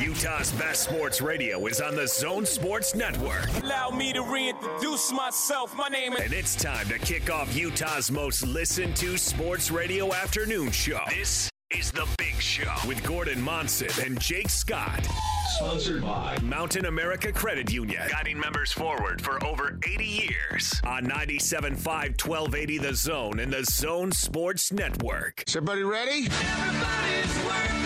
Utah's best sports radio is on the Zone Sports Network. Allow me to reintroduce myself. My name is. And it's time to kick off Utah's most listened to sports radio afternoon show. This is The Big Show with Gordon Monson and Jake Scott. Sponsored by Mountain America Credit Union, guiding members forward for over 80 years. On 97.5 1280 The Zone and the Zone Sports Network. Is everybody ready? Everybody's working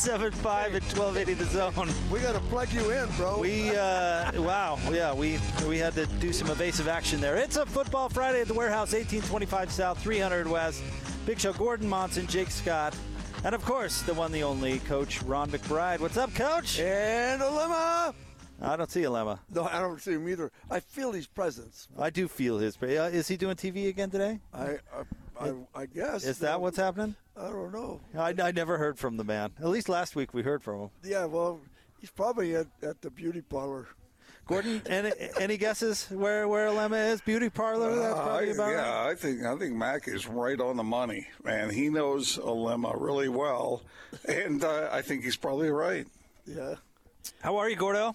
97.5 and 1280 the zone. We got to plug you in, bro. We, uh, wow, yeah, we we had to do some evasive action there. It's a football Friday at the warehouse, 1825 South, 300 West. Big show, Gordon Monson, Jake Scott, and of course, the one, the only, Coach Ron McBride. What's up, Coach? and Alema. I don't see Alema. No, I don't see him either. I feel his presence. I do feel his. Uh, is he doing TV again today? I, I, I, I guess. Is that what's happening? I don't know. I, I never heard from the man. At least last week we heard from him. Yeah, well, he's probably at, at the beauty parlor. Gordon, any, any guesses where where Alema is? Beauty parlor? That's Uh, probably I- about yeah, right. I think I think Mac is right on the money, man. He knows Alema really well, and uh, I think he's probably right. Yeah. How are you, Gordo?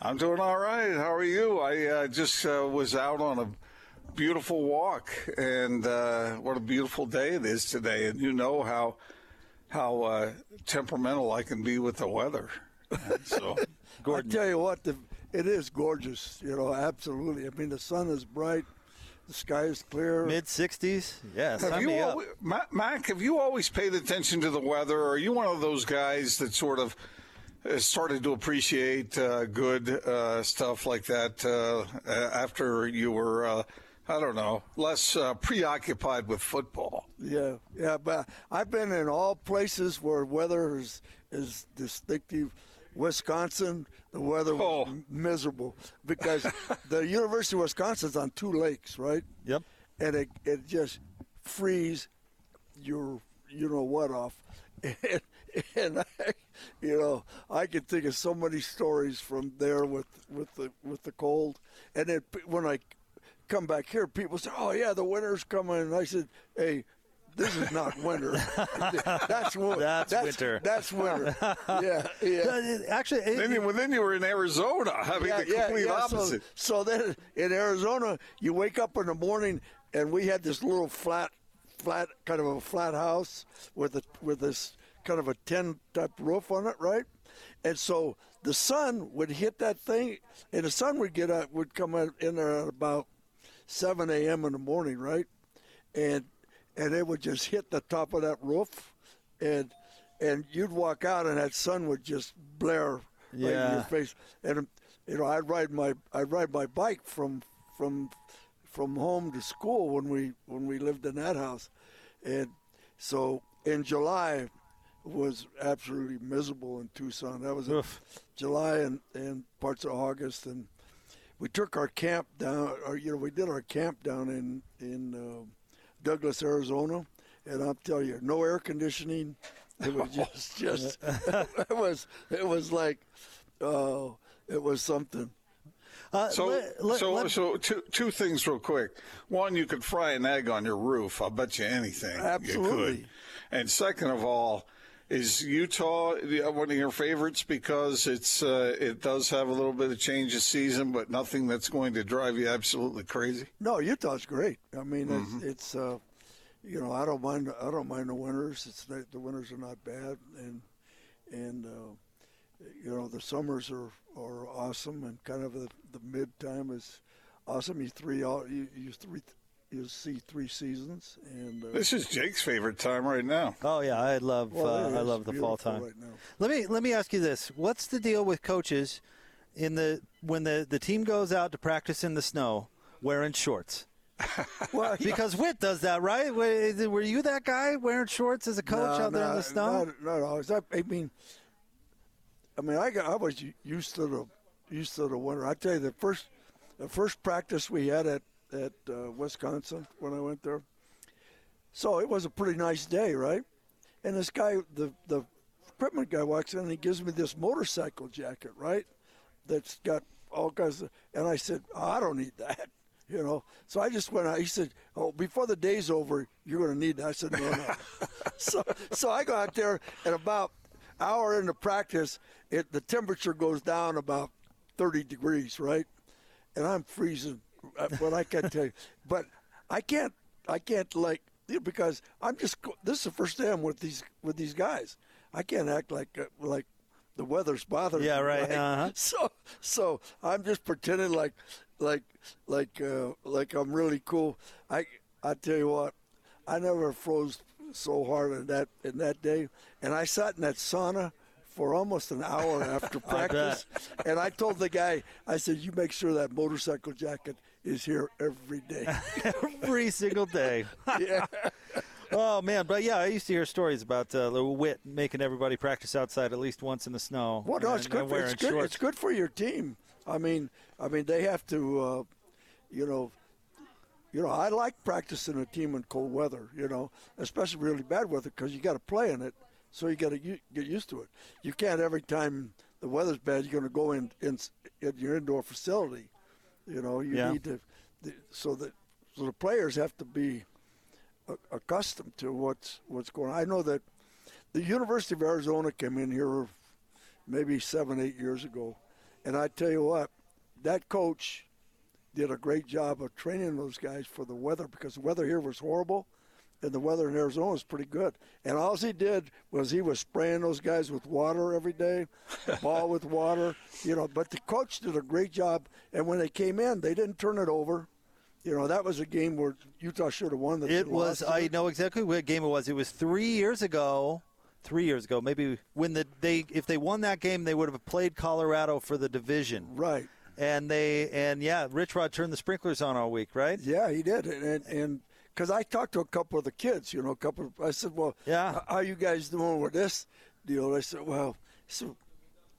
I'm doing all right. How are you? I uh, just uh, was out on a beautiful walk, and uh, what a beautiful day it is today. And you know how how uh, temperamental I can be with the weather. And so I tell you what, the, it is gorgeous. You know, absolutely. I mean, the sun is bright, the sky is clear. Mid 60s? Yes. Have you me up. always, Mac, Mac? Have you always paid attention to the weather? Or are you one of those guys that sort of uh, started to appreciate uh, good uh, stuff like that uh, uh, after you were, uh, I don't know, less uh, preoccupied with football? Yeah, yeah, but I've been in all places where weather is is distinctive. Wisconsin, the weather was Oh. miserable because the University of Wisconsin's on two lakes, right? Yep. And it it just freeze your you know what off, and, and I, you know I can think of so many stories from there with with the with the cold, and then p- when I come back here, people say, "Oh yeah, the winter's coming," and I said, "Hey." This is not winter. that's, win- That's winter. That's winter. Yeah, yeah. Actually, it- Then you, well, then you were in Arizona having the complete So, opposite. so then in Arizona, you wake up in the morning, and we had this little flat, flat kind of a flat house with a with this kind of a tin type roof on it, right? And so the sun would hit that thing, and the sun would get up, would come in there at about 7 a.m. in the morning, right? And and it would just hit the top of that roof, and and you'd walk out, and that sun would just blare right in your face. And you know, I'd ride my I'd ride my bike from from from home to school when we when we lived in that house, and so in July was absolutely miserable in Tucson. That was. July and and parts of August, and we took our camp down. Or you know, we did our camp down in in uh, Douglas, Arizona, and I'll tell you, no air conditioning. It was just just it was it was like oh it was something. uh, So, let- let- so, let- so two two things real quick. One, you could fry an egg on your roof. I'll bet you anything. You Absolutely. could. And second of all, is Utah one of your favorites because it's uh, it does have a little bit of change of season, but nothing that's going to drive you absolutely crazy. No, Utah's great. I mean, it's, it's uh, you know, I don't mind. I don't mind the winters. It's not, the winters are not bad, and and uh, you know the summers are, are awesome, and kind of the, the mid time is awesome. You three all you, you three you'll see three seasons. And uh, This is Jake's favorite time right now. Oh yeah, I love Well, uh, I love the fall time. right now. Let me let me ask you this: What's the deal with coaches in the when the the team goes out to practice in the snow wearing shorts? well, Because Witt does that, right? Were were you that guy wearing shorts as a coach No, out there in the snow? No, no, no. Is that- I mean, I mean, I got, I was used to the used to the winter. I tell you, the first the first practice we had at at uh, Wisconsin when I went there. So it was a pretty nice day, right? And this guy, the the equipment guy, walks in and he gives me this motorcycle jacket, right? That's got all kinds of. And I said, oh, I don't need that. You know, so I just went out. He said, "Oh, before the day's over, you're going to need that." I said, "No, no." so, so I go out there, and about hour into practice, it the temperature goes down about 30 degrees, right? And I'm freezing. Uh, But I can't tell you. But I can't. I can't like because I'm just. This is the first day I'm with these with these guys. I can't act like uh, like the weather's bothering Yeah, me. right, uh-huh. So so I'm just pretending like like like uh, like I'm really cool. I I tell you what, I never froze so hard in that in that day, and I sat in that sauna for almost an hour after practice. and I told the guy, I said, "You make sure that motorcycle jacket is here every day." Every single day. yeah. Oh man, but yeah, I used to hear stories about uh, the wit making everybody practice outside at least once in the snow. Well, no, and- it's good. For, it's good. shorts. It's good for your team. I mean, I mean, they have to, uh, you know, you know. I like practicing a team in cold weather. You know, especially really bad weather because you got to play in it, so you got to u- get used to it. You can't every time the weather's bad, you're going to go in, in in your indoor facility. You know, you Yeah. need to, the, so that so the players have to be a- accustomed to what's what's going on. I know that the University of Arizona came in here maybe seven, eight years ago, and I tell you what, that coach did a great job of training those guys for the weather because the weather here was horrible, and the weather in Arizona was pretty good. And all he did was he was spraying those guys with water every day, ball with water, you know. But the coach did a great job, and when they came in, they didn't turn it over. You know, that was a game where Utah should have won. that It was. I know exactly what game it was. It was three years ago. Three years ago, maybe when the they if they won that game, they would have played Colorado for the division. right. And they and yeah, Rich Rod turned the sprinklers on all week, right? Yeah, he did, and and because I talked to a couple of the kids, you know, a couple. Of, I said, "Well, Yeah. h- how you guys doing with this deal?" I said, "Well, so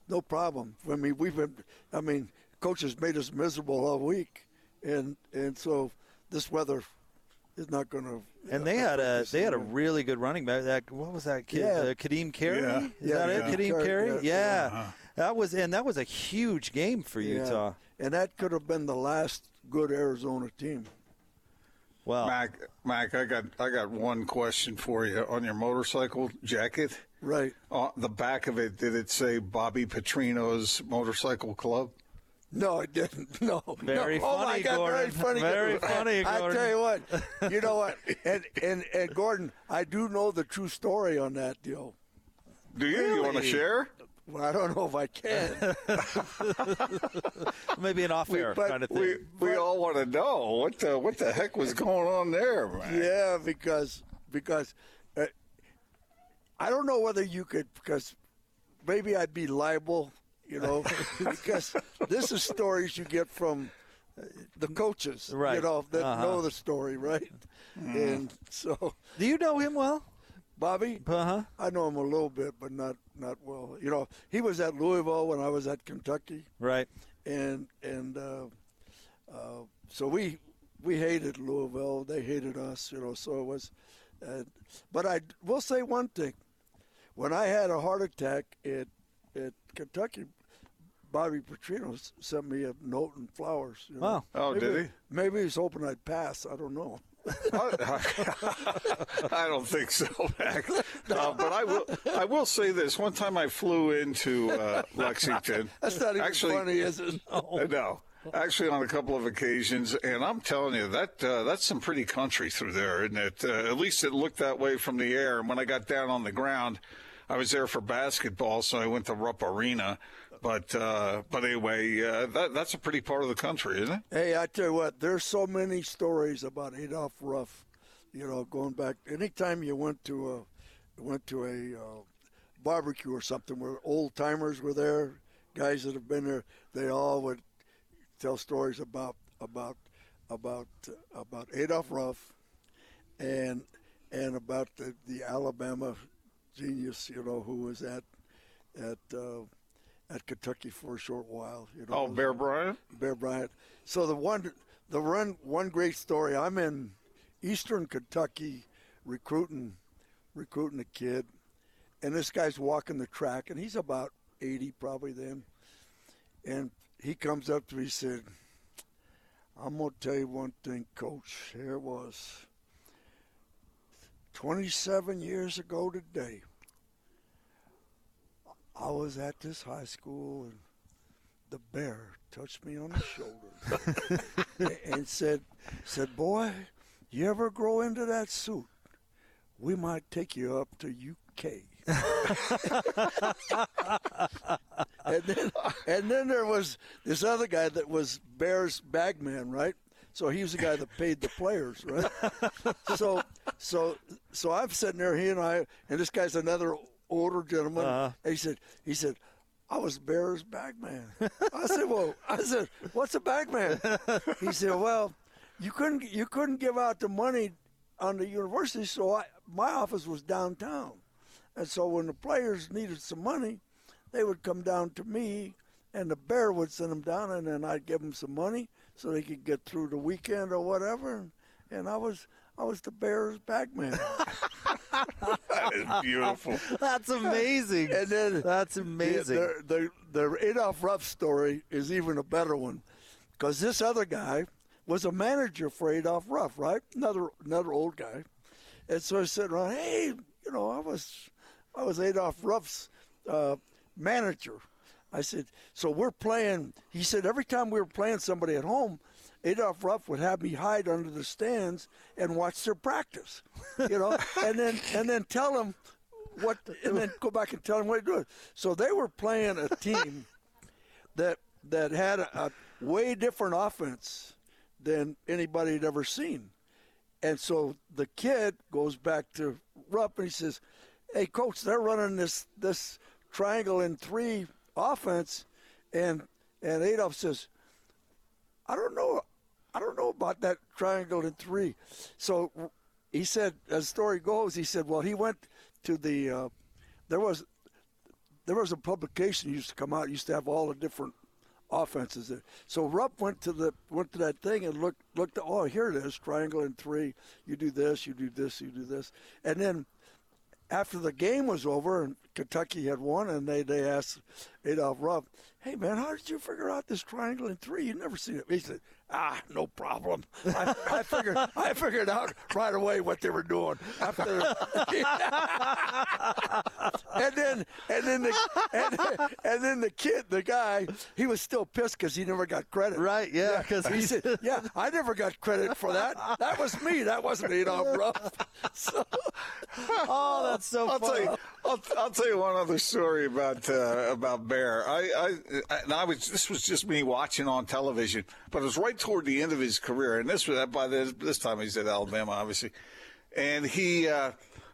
no problem. I mean, we've been. I mean, coaches made us miserable all week, and and so this weather is not going to. And they had a they had a really good running back. That what was that kid? Yeah. Uh, Ka'Deem Carey. Yeah. Is Yeah, that it? Ka'Deem Carey, Carey. yeah, Yeah. Uh-huh. That was and that was a huge game for Utah. and that could have been the last good Arizona team. Wow. Mac, Mac, I got I got one question for you on your motorcycle jacket. Right. On the back of it, did it say Bobby Petrino's Motorcycle Club? No, it didn't. No. Very no. Oh my funny, God, very Gordon. funny. Very funny, I tell you what. You know what? And and and Gordon, I do know the true story on that deal. Do you? You want to share? Well, I don't know if I can. Maybe an off air but kind of thing. We we all want to know what the what the heck was going on there, man. yeah, because because uh, I don't know whether you could because maybe I'd be liable, you know, because this is stories you get from uh, the coaches, Right. You know that Uh-huh. know the story, right? And so, Do you know him well? Bobby, Uh huh. I know him a little bit, but not not well. You know, he was at Louisville when I was at Kentucky, Right. and and uh, uh, so we we hated Louisville. They hated us. You know, so it was. Uh, but I will say one thing: when I had a heart attack at at Kentucky, Bobby Petrino sent me a note and flowers. You know? Wow. Oh, maybe, did he? Maybe he's hoping I'd pass. I don't know. I don't think so, Mac. Uh, but I will. I will say this: one time I flew into uh, Lexington. That's not even Actually, funny, is it? Uh, No, actually, on a couple of occasions, and I'm telling you that uh, that's some pretty country through there, isn't it? Uh, at least it looked that way from the air. And when I got down on the ground, I was there for basketball, so I went to Rupp Arena. But uh, but anyway, uh, that, that's a pretty part of the country, isn't it? Hey, I tell you what, there's so many stories about Adolph Rupp. You know, going back, anytime you went to a went to a uh, barbecue or something where old timers were there, guys that have been there, they all would tell stories about about about about Adolph Rupp and and about the, the Alabama genius, you know, who was at at uh, at Kentucky for a short while. You know, Oh, Bear Bryant. Bear Bryant. So the one, the run, one great story. I'm in Eastern Kentucky recruiting, recruiting a kid, and this guy's walking the track, and he's about 80 probably then, and he comes up to me and said, "I'm gonna tell you one thing, Coach. Here it was." 27 years ago today, I was at this high school and the bear touched me on the shoulder and- said, "said Boy, you ever grow into that suit? We might take you up to UK." and then, and then there was this other guy that was Bears bagman, right? So he was the guy that paid the players, right? so, so, so I'm sitting there, he and I, and this guy's another older gentleman. Uh-huh. And he said, he said, I was Bears bagman. I said, well, I said, what's a bagman? He said, well, you couldn't, you couldn't give out the money on the university, so I, my office was downtown. And so when the players needed some money, they would come down to me, and the bear would send them down, and then I'd give them some money so they could get through the weekend or whatever. And, and I was I was the Bears bagman. That is beautiful. That's amazing. and then That's amazing. The, the, the Adolph Rupp story is even a better one, because this other guy was a manager for Adolph Rupp, right? Another another old guy, and so I said, "Well, hey, you know, I was I was Adolph Rupp's uh, manager." I said, "So we're playing." He said, "Every time we were playing somebody at home." Adolph Rupp would have me hide under the stands and watch their practice, you know, and then and then tell them what, and then go back and tell them what to do. So they were playing a team that that had a, a way different offense than anybody had ever seen. And so the kid goes back to Rupp and he says, "Hey, coach, they're running this this triangle in three offense," and and Adolph says, "I don't know, I don't know about that triangle in three. So he said, as the story goes, he said, "Well, he went to the uh, there was there was a publication used to come out used to have all the different offenses there. So Rupp went to the went to that thing and looked looked oh here it is triangle in three you do this you do this you do this and then after the game was over and Kentucky had won and they they asked Adolph Rupp hey man how did you figure out this triangle in three you never seen it he said ah no problem I, I figured I figured out right away what they were doing after and then and then the and, and then the kid, the guy, he was still pissed because he never got credit. Right, yeah, 'cause he he- said, "Yeah, I never got credit for that. That was me. That wasn't Adolph Rupp." So, oh, that's so I'll funny. I'll, I'll tell you one other story about uh, about Bear. I, I and I was this was just me watching on television, but it was right toward the end of his career, and this was by this, this time he's at Alabama, obviously, and he. Uh,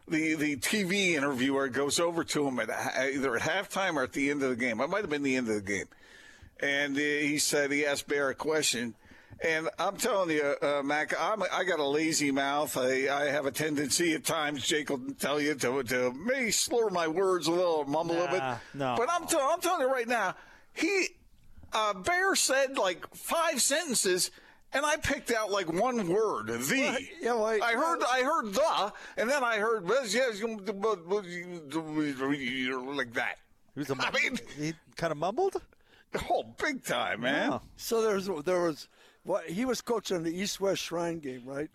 the, the TV interviewer goes over to him at either at halftime or at the end of the game. It might have been the end of the game. And uh, he said he asked Bear a question. And I'm telling you, uh, Mac, I'm, I got a lazy mouth. I, I have a tendency at times, Jake will tell you, to, to maybe slur my words a little, mumble a little bit. Nah, no. But I'm, tell- I'm telling you right now, he, uh, Bear said like five sentences. And I picked out like one word, the. yeah, well, I heard, I heard the, and then I heard yes, like that. He was a I mean, he kind of mumbled. oh, big time, man. Yeah. so there was there was what he was coaching the East West Shrine game, right?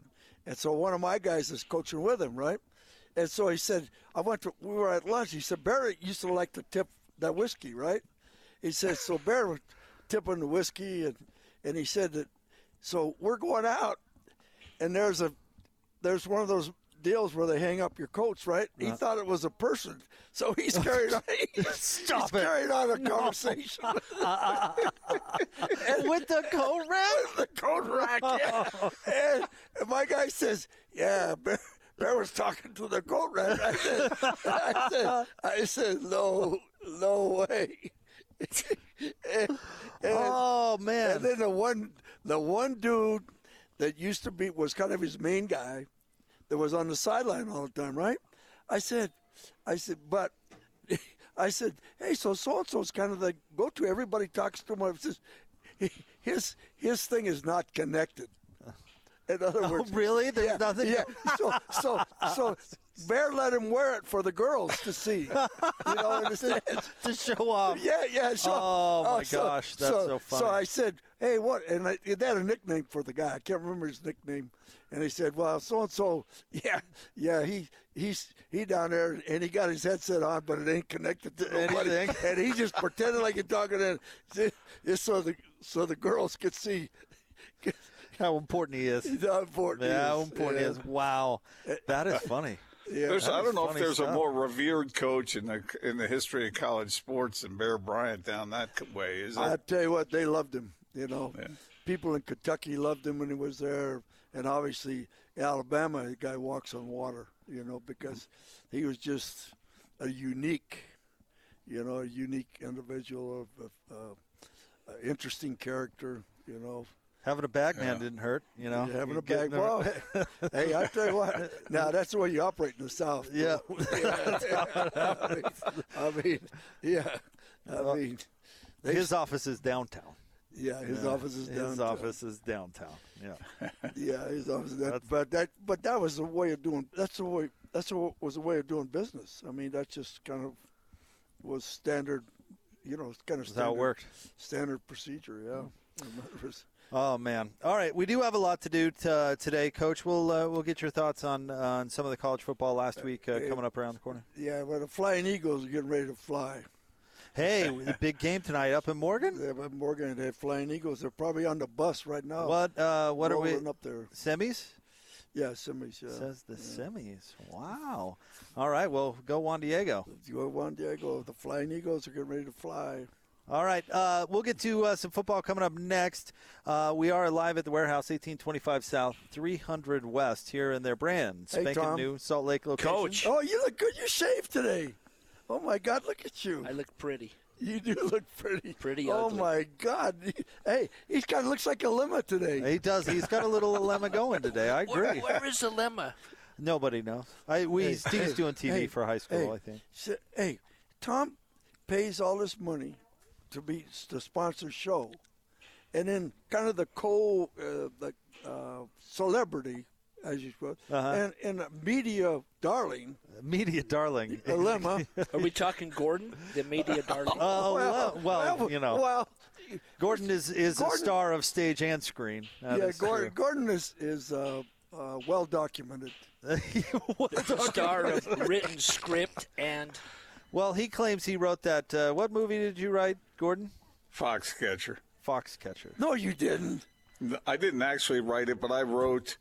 And so one of my guys is coaching with him, right? And so he said, I went to we were at lunch. He said Barry used to like to tip that whiskey, right? He said so Barry tipping the whiskey, and and he said that so we're going out, and there's a there's one of those deals where they hang up your coats, right? He thought it was a person, so he's carried on. He's, Stop he's it. carried on a conversation With the coat rack? with the coat rack. yeah. and, and my guy says, "Yeah, Bear, Bear was talking to the coat rack." I said, "I said, I said, no, no way." and, and- Oh man! and then the one, the one dude that used to be was kind of his main guy, that was on the sideline all the time, right? I said, I said, but I said, hey, so so and so's kind of the go to. Everybody talks to him. Says, his his thing is not connected. In other oh, words, Oh, really? There's yeah, nothing- Yeah. So so so. Bear let him wear it for the girls to see. You know, understand? to show off. Yeah, yeah. So, Oh, my oh, so- gosh, that's so funny. So I said, "Hey, what?" And I, they had a nickname for the guy. I can't remember his nickname. And he said, "Well, so and so, yeah, yeah, he he's he down there, and he got his headset on, but it ain't connected to nobody, Anything. and he just pretended like he's talking to just so the so the girls could see How important he is. how important. he Yeah, how important he is. Wow. That is funny. Yeah. There's, I don't know if there's a more revered coach in the in the history of college sports than Bear Bryant down that way. Is I tell you what, they loved him. You know, people in Kentucky loved him when he was there, and obviously Alabama, the guy walks on water. You know, because he was just a unique, you know, a unique individual of, of uh, interesting character. You know, Having a bag man didn't hurt, you know. having You a bag. Well, hey, I tell you what. Now that's the way you operate in the South. Yeah. I mean, yeah. I mean, they, His office is downtown. yeah, his office is down. His office is downtown. Yeah. Yeah, his office. That, That's- but that, but that was a way of doing. That's the way. That's what was a way of doing business. I mean, that just kind of was standard. You know, kind of That's how it worked. Standard procedure. Yeah. Mm-hmm. Was- Oh man! All right, we do have a lot to do t- uh, today, Coach. We'll uh, we'll get your thoughts on on some of the college football last week uh, coming up around the corner. yeah, well, the Flying Eagles are getting ready to fly. Hey, the big game tonight up in Morgan. They have Morgan. Have Flying Eagles. They're probably on the bus right now. What uh, what are we? up there? Semis Yeah, semis. Yeah. says the semis. Wow. All right, well, go Juan Diego. Go Juan Diego. The Flying Eagles are getting ready to fly. All right, uh, we'll get to uh, some football coming up next. Uh, we are live at the warehouse, 1825 South, 300 West, here in their brand spanking Tom. new Salt Lake location. Coach. Oh, you look good. You shaved today. Oh my God! Look at you. I look pretty. You do look pretty. Pretty Ugly. Oh my God! Hey, he kind of looks like Alema today. He does. He's got a little dilemma going today. I Where, agree. where is the lemma? Nobody knows. I we Hey, Steve's hey, doing TV hey, for high school, hey, I think. s- Hey, Tom pays all this money to be to sponsor show, and then kind of the co uh, the uh, celebrity, as you put, Uh-huh. and and media darling, Media darling. Alema. Are we talking Gordon, the media darling? Oh well, well, you know, Well, Gordon is is a star of stage and screen. That yeah, is Gordon. Gordon is is uh, uh, well documented. the star of written script and well, he claims he wrote that. Uh, what movie did you write, Gordon? Foxcatcher. Foxcatcher. No, you didn't. I didn't actually write it, but I wrote.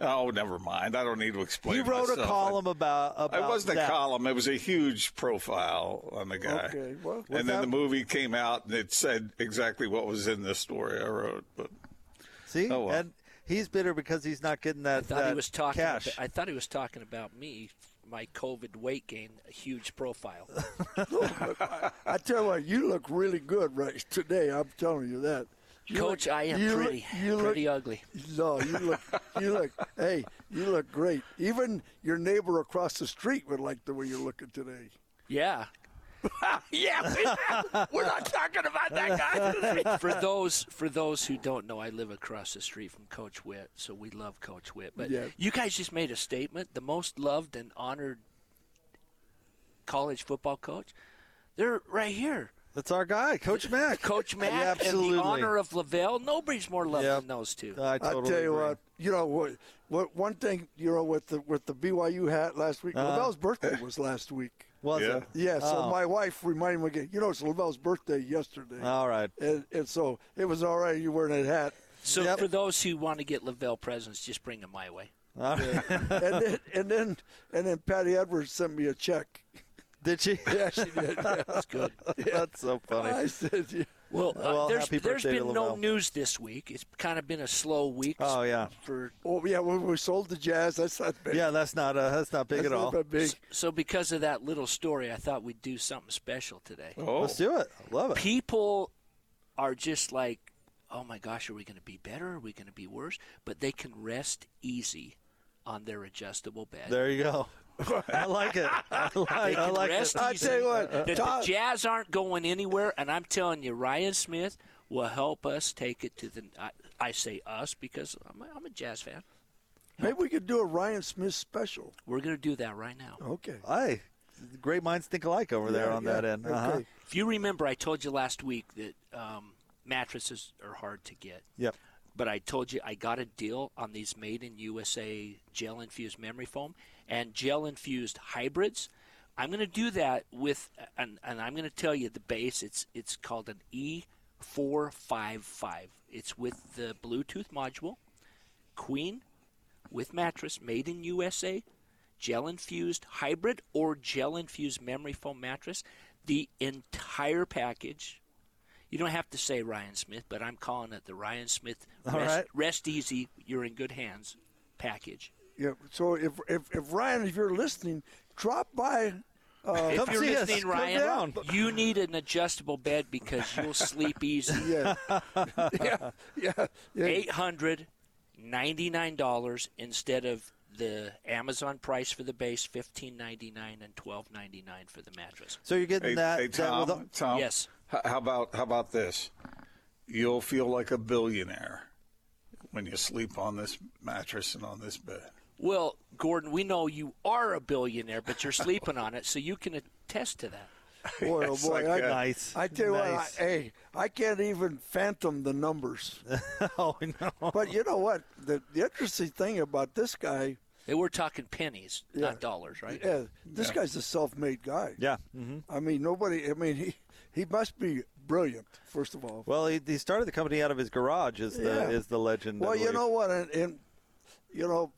Oh, never mind. I don't need to explain. He wrote a myself. column about about It wasn't that. a column. It was a huge profile on the guy. Okay, well, and then that- the movie came out, and it said exactly what was in the story I wrote. But See, Oh, well. and he's bitter because he's not getting that, I thought that he was talking. cash. About, I thought he was talking about me, my COVID weight gain, a huge profile. I tell you what, you look really good right today. I'm telling you that. You Coach, look- I am you look- pretty, you look- pretty ugly. No, you look, you look. hey, you look great. Even your neighbor across the street would like the way you're looking today. Yeah. yeah, we're not talking about that guy. For those for those who don't know, I live across the street from Coach Witt, so we love Coach Witt. But Yeah. you guys just made a statement. The most loved and honored college football coach. They're right here. That's our guy, Coach Mack. Coach Mack Yeah, and absolutely. the honor of LaVell. Nobody's more loved Yep. than those two. I I totally tell you agree. what, you know what, what? One thing, you know, with the with the BYU hat last week. Uh-huh. LaVell's birthday was last week. Was Yeah. it? Yeah, so Oh. my wife reminded me again. You know, it's LaVell's birthday yesterday, All right. and, and so it was all right. You wearing that hat. So Yep. for those who want to get LaVell presents, just bring them my way. All right. and then and then and then Patti Edwards sent me a check. Did she? Yeah, she did. Yeah. That's good. That's so funny. I said, yeah. Well, uh, Well, there's, happy there's birthday been no news this week. It's kind of been a slow week. Oh, yeah. For Oh yeah, when we sold the Jazz, that's not big. Yeah, that's not uh, that's not big that's at not all. that big. so because of that little story, I thought we'd do something special today. Oh, Let's do it. I love it. People are just like, oh my gosh, are we going to be better? Are we going to be worse? But they can rest easy on their adjustable bed. There you go. I like it. I like, They I like rest it. I easy. tell you what, that Tom- the Jazz aren't going anywhere, and I'm telling you, Ryan Smith will help us take it to the. I, I say us because I'm a, I'm a Jazz fan. maybe we could do a Ryan Smith special. We're going to do that right now. Okay. Hey, great minds think alike over there Yeah, on yeah. that end. Uh-huh. Okay. If you remember, I told you last week that um, mattresses are hard to get. Yep. But I told you I got a deal on these made in USA gel infused memory foam and gel infused hybrids. I'm going to do that with, and, and I'm going to tell you the base. It's it's called an E455. It's with the Bluetooth module, queen, with mattress, made in USA, gel infused hybrid or gel infused memory foam mattress. The entire package. You don't have to say Ryan Smith, but I'm calling it the Ryan Smith Rest, right. rest Easy, You're in Good Hands package. Yeah. So if if, if Ryan, if you're listening, drop by. Uh, Come if you're see us. listening, Come Ryan, down. you need an adjustable bed because you'll sleep easy. yeah. yeah. Yeah. Yeah. Eight hundred ninety-nine dollars instead of the Amazon price for the base, fifteen ninety-nine and twelve ninety-nine for the mattress. So you're getting Hey, that, hey, that Tom, with a- Tom. Yes. How about how about this? You'll feel like a billionaire when you sleep on this mattress and on this bed. Well, Gordon, we know you are a billionaire, but you're sleeping on it, so you can attest to that. Boy, oh boy. like, I, nice. I tell you what, I, hey, I can't even phantom the numbers. oh no. But you know what? The, the interesting thing about this guy, They were talking pennies, Yeah. not dollars, right? yeah, this guy's a self-made guy. Yeah. hmm I mean, nobody. I mean, he he must be brilliant. First of all. Well, he, he started the company out of his garage. Is the Yeah. is the legend? Well, you know what? And, and you know,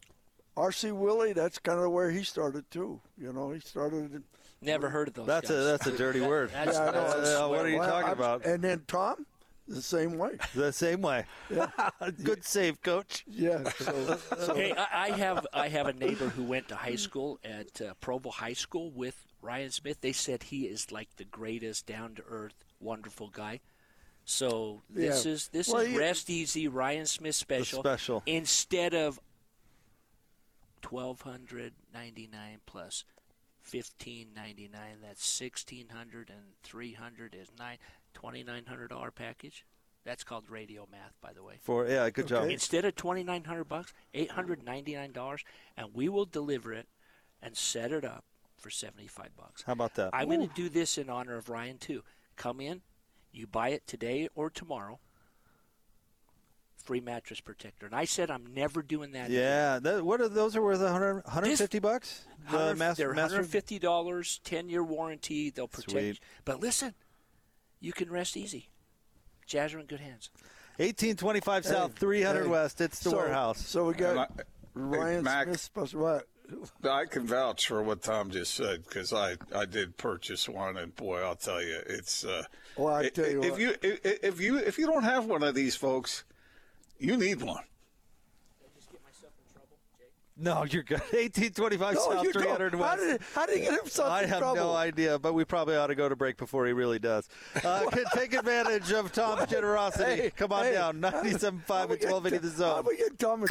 R.C. Willey, that's kind of where he started too. You know, he started. Never heard of those that's guys. a that's a dirty word. That's- Yeah, I know. that's Uh, what are you Well, talking I'm- about? And then Tom, the same way. The same way. Good save, coach. Yeah. So, so Hey, I, I have I have a neighbor who went to high school at uh, Provo High School with Ryan Smith. They said he is like the greatest, down to earth, wonderful guy. So this Yeah. is this Well, is you- Rest Easy Ryan Smith special. special. instead of twelve hundred ninety nine plus fifteen ninety nine. That's sixteen hundred and three hundred is nine twenty nine hundred dollar package. That's called radio math, by the way. For yeah, good job. Instead of twenty nine hundred bucks, eight hundred ninety nine dollars, and we will deliver it and set it up for seventy five bucks. How about that? I'm going to do this in honor of Ryan too. Come in, you buy it today or tomorrow. Free mattress protector, and I said I'm never doing that. Yeah, that, what are those are worth 100, 150 bucks? The 100 mas- they're $150, 10 year warranty. They'll protect Sweet. you. But listen, you can rest easy. Jazz are in good hands. 1825 South, 300 hey, West. It's the so, warehouse. So we got And I- Ryan Mac- Smith. Supposed to what? I can vouch for what Tom just said because I, I did purchase one and boy I'll tell you it's uh, Well, I i- tell you if what. you if, if you if you don't have one of these folks you need one No, you're good. 1825 No, South, you don't. 300 How did, how did he get himself I in have trouble? no idea, but we probably ought to go to break before he really does. Uh, can take advantage of Tom's generosity. Hey, Come on hey, down. 97.5 how and we get 1280 to- the zone. How we get Tom?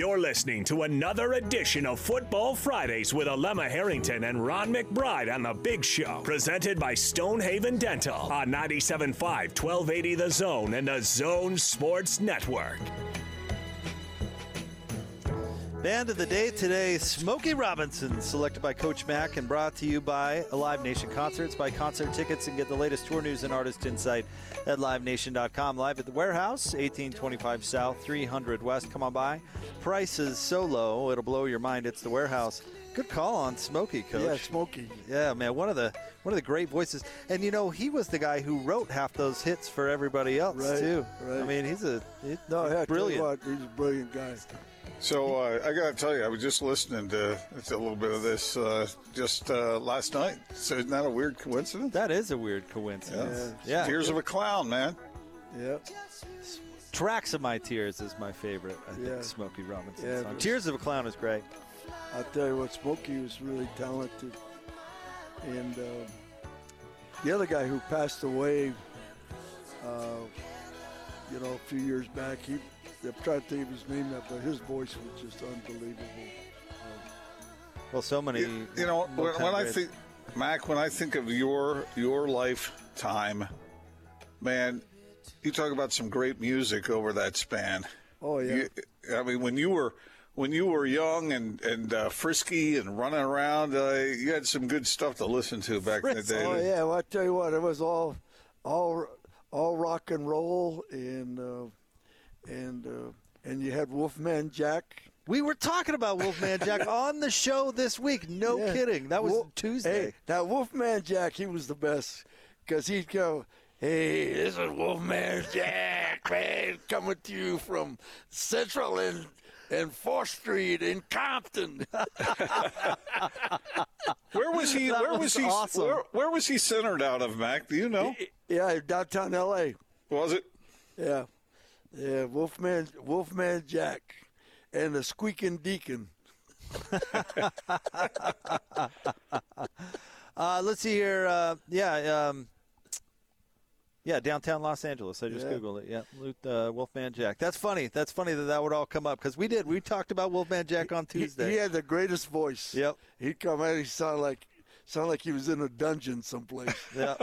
You're listening to another edition of Football Fridays with Alema Harrington and Ron McBride on The Big Show. Presented by Stonehaven Dental on 97.5, 1280 The Zone and the Zone Sports Network. Band of the day today, Smokey Robinson, selected by Coach Mack and brought to you by Live Nation Concerts. Buy concert tickets and get the latest tour news and artist insight at livenation.com. Live at the warehouse, 1825 South, 300 West. Come on by. Prices so low, it'll blow your mind. It's the warehouse, Good call on Smokey, coach. Yeah, Smokey. Yeah, man, one of the one of the great voices, and you know he was the guy who wrote half those hits for everybody else Right, too. right. I mean, he's a he's No, yeah, brilliant. What, he's a brilliant guy. So uh, I got to tell you, I was just listening to, to a little bit of this uh, just uh, last night. So isn't that a weird coincidence? That is a weird coincidence. Yeah, Tears of a clown, man. Yeah. Tracks of My Tears is my favorite. I think Yeah. Smokey Robinson Yeah, song. Tears of a Clown is great. I'll tell you what, Smokey was really talented. And uh, the other guy who passed away, uh, you know, a few years back, he, I'm trying to think of his name now, but his voice was just unbelievable. Well, so many. You, you know, when, when I think, Mac, when I think of your your lifetime, man, you talk about some great music over that span. Oh, yeah. You, I mean, when you were when you were young and and uh, frisky and running around, uh, you had some good stuff to listen to back in the day. Oh yeah, well I tell you what, it was all, all, all rock and roll, and uh, and uh, and you had Wolfman Jack. we were talking about Wolfman Jack on the show this week. No Yeah. kidding. That was Wolf- Tuesday. Hey, now Wolfman Jack, he was the best because he'd go, "Hey, this is Wolfman Jack, man, coming to you from Central and and Fourth Street in Compton." Where was he? That where was, was he? awesome. Where, where was he centered out of, Mac? Do you know? yeah, downtown L.A. Was it? Yeah, yeah, Wolfman Wolfman Jack, and the Squeaking Deacon. Uh, let's see here. Uh, yeah, um, yeah, downtown Los Angeles. I just Yeah. googled it. Yeah, uh, Wolfman Jack. That's funny. That's funny that that would all come up because we did. We talked about Wolfman Jack on Tuesday. he had the greatest voice. Yep. He'd come out. He sounded like sounded like he was in a dungeon someplace. Yeah.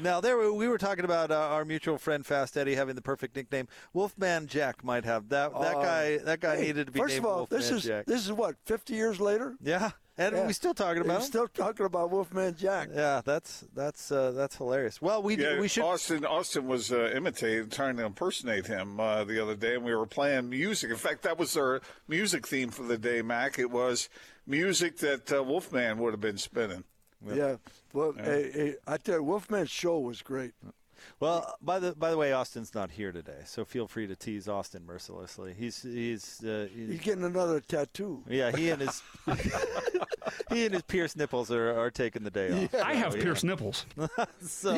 Now there we- we were talking about uh, our mutual friend Fast Eddie having the perfect nickname. Wolfman Jack might have that. That Uh, guy. That guy Hey, needed to be First of all, Wolfman this is Jack. this is what fifty years later. yeah, and Yeah. we still talking about We're still talking about Wolfman Jack. yeah, that's that's uh, that's hilarious. Well, we Yeah, we should. Austin Austin was uh, imitating, trying to impersonate him uh, the other day, and we were playing music. In fact, that was our music theme for the day, Mac. It was music that uh, Wolfman would have been spinning. Yeah. Well, Hey, hey, I tell you, Wolfman's show was great. Well, by the by the way, Austin's not here today, so feel free to tease Austin mercilessly. He's he's, uh, he's He's getting another tattoo. yeah. He and his he and his pierced nipples are, are taking the day off. I have pierced nipples. So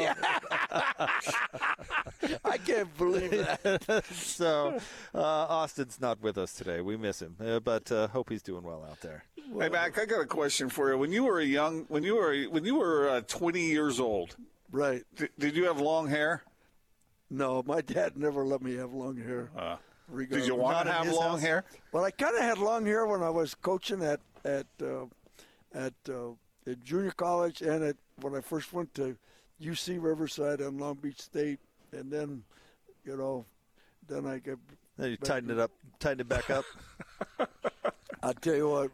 I can't believe that. so uh, Austin's not with us today. We miss him, uh, but uh, hope he's doing well out there. Hey, Mac, I got a question for you. When you were a young, when you were when you were uh, 20 years old, right. did, did you have long hair? No, my dad never let me have long hair. Uh, did you want Not to have long house? hair? Well, I kind of had long hair when I was coaching at at uh, at, uh, at junior college and at when I first went to UC Riverside and Long Beach State, and then, you know, then I got. Then you tighten it up, tighten it back up. I tell you what,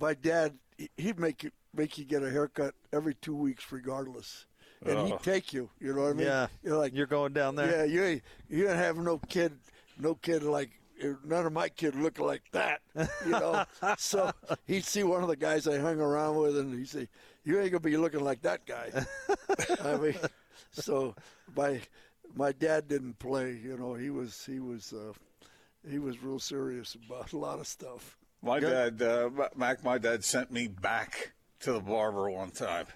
my dad he- he'd make you make you get a haircut every two weeks, regardless, and Oh. he'd take you. You know what I mean? Yeah, You're like you're going down there. Yeah, you ain't, you don't have no kid, no kid like none of my kid look like that. You know, so he'd see one of the guys I hung around with, and he'd say, "You ain't gonna be looking like that guy." I mean, so my my dad didn't play. You know, he was he was uh, he was real serious about a lot of stuff. My dad, uh, Mac, my dad sent me back to the barber one time.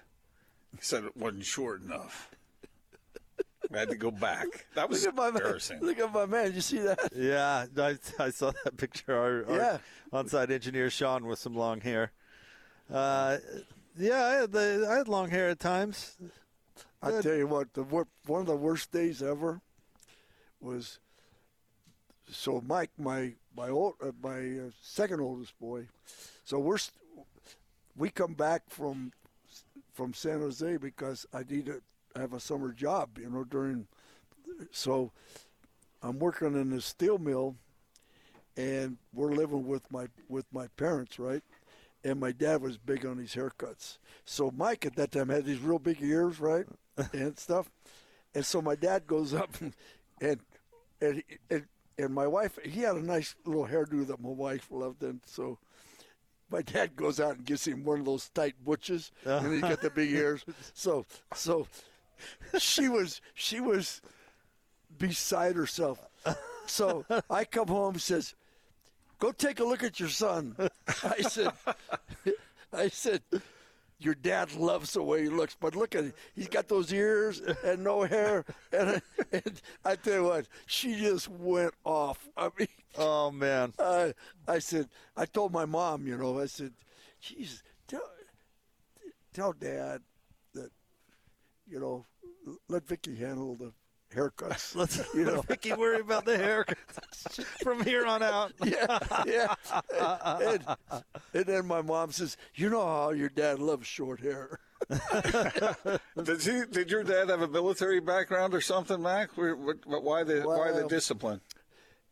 He said it wasn't short enough. I had to go back. That was Look at my man. embarrassing. Look at my man. You see that? Yeah, I, I saw that picture. Our, our Yeah. on-site engineer Sean with some long hair. Uh, yeah, I had, the, I had long hair at times. I Good. tell you what, the wor- one of the worst days ever was. So Mike, my my old uh, my uh, second oldest boy, so we're st- we come back from from San Jose because I need to have a summer job, you know, during. So, I'm working in a steel mill, and we're living with my with my parents, right? And my dad was big on his haircuts. So Mike at that time had these real big ears, right, and stuff. And so my dad goes up and and and, and, and my wife, he had a nice little hairdo that my wife loved, and so my dad goes out and gives him one of those tight butches, and he's got the big uh-huh. ears. So, so she was she was beside herself. So I come home says, "Go take a look at your son." I said, "I said." Your dad loves the way he looks, but look at. He's got those ears and no hair. And, and I tell you what, she just went off. I mean, Oh man. I, I said, I told my mom, you know, I said, geez, tell, tell dad that, you know, let Vicky handle the haircuts. Let's you know, Vicky worry about the haircut from here on out. yeah, yeah. And, and, and then my mom says, you know how your dad loves short hair. Did he? Did your dad have a military background or something, Mac? Where- what- what- Why the why the discipline?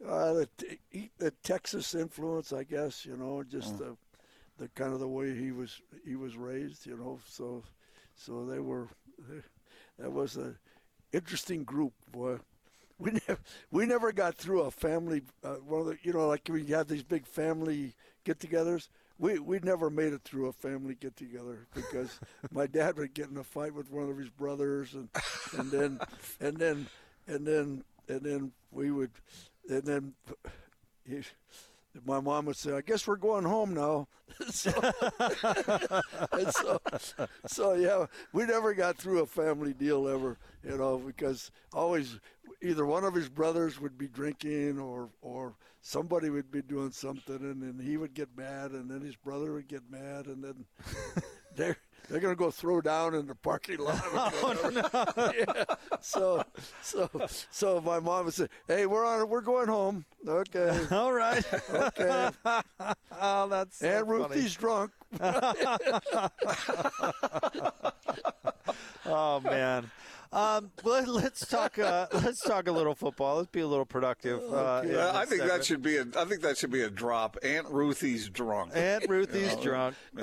Uh, the, t- the Texas influence, I guess, you know, just the, the kind of the way he was he was raised, you know. So, so they were that was a interesting group, boy. We never we never got through a family uh, one of the you know like we have these big family get-togethers. We we never made it through a family get-together because my dad would get in a fight with one of his brothers, and and then and then and then and then we would and then he, my mom would say, "I guess we're going home now." so, so, so yeah, we never got through a family deal ever, you know, because always either one of his brothers would be drinking or or somebody would be doing something, and then he would get mad, and then his brother would get mad, and then they're they're gonna go throw down in the parking lot. or oh, whatever. yeah. So so so my mom would say, "Hey, we're on. We're going home. Okay, All right. okay." oh, that's so and. Ruthie's drunk. Oh man. Um, let, let's talk. Uh, let's talk a little football. Let's be a little productive. Uh, in Uh, I think that should be a. I think that should be a drop. Aunt Ruthie's drunk. Aunt Ruthie's drunk.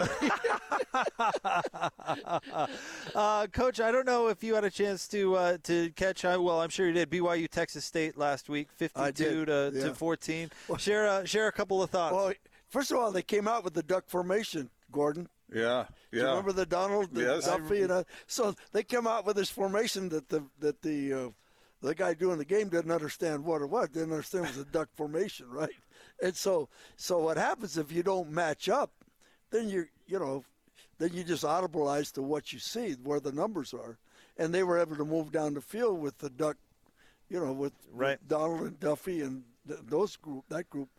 uh, Coach, I don't know if you had a chance to uh, to catch. uh, Well, I'm sure you did. BYU Texas State last week, 52 to, yeah. to 14. Share uh, share a couple of thoughts. Well, first of all, they came out with the duck formation, Gordon. Yeah, Do you yeah. remember the Donald the Yes. Duffy and uh, so they came out with this formation that the that the uh, the guy doing the game didn't understand what it was. Didn't understand it was a duck formation, right? And so so what happens if you don't match up, then you you know then you just audibilize to what you see where the numbers are, and they were able to move down the field with the duck, you know, with, Right. with Donald and Duffy and th- those group that group,